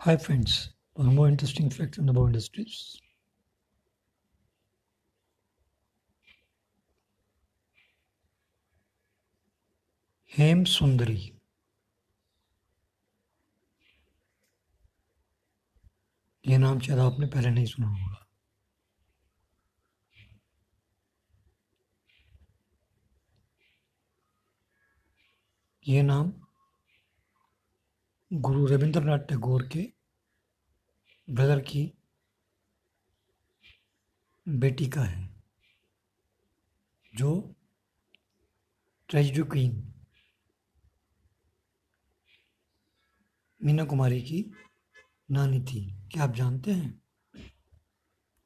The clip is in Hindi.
Hi friends, for more interesting facts in the bow industries. हेम सुंदरी ये नाम शायद आपने पहले नहीं सुना होगा ये नाम गुरु रविंद्रनाथ टैगोर के ब्रदर की बेटी का है, जो ट्रेजिडी क्वीन मीना कुमारी की नानी थी। क्या आप जानते हैं?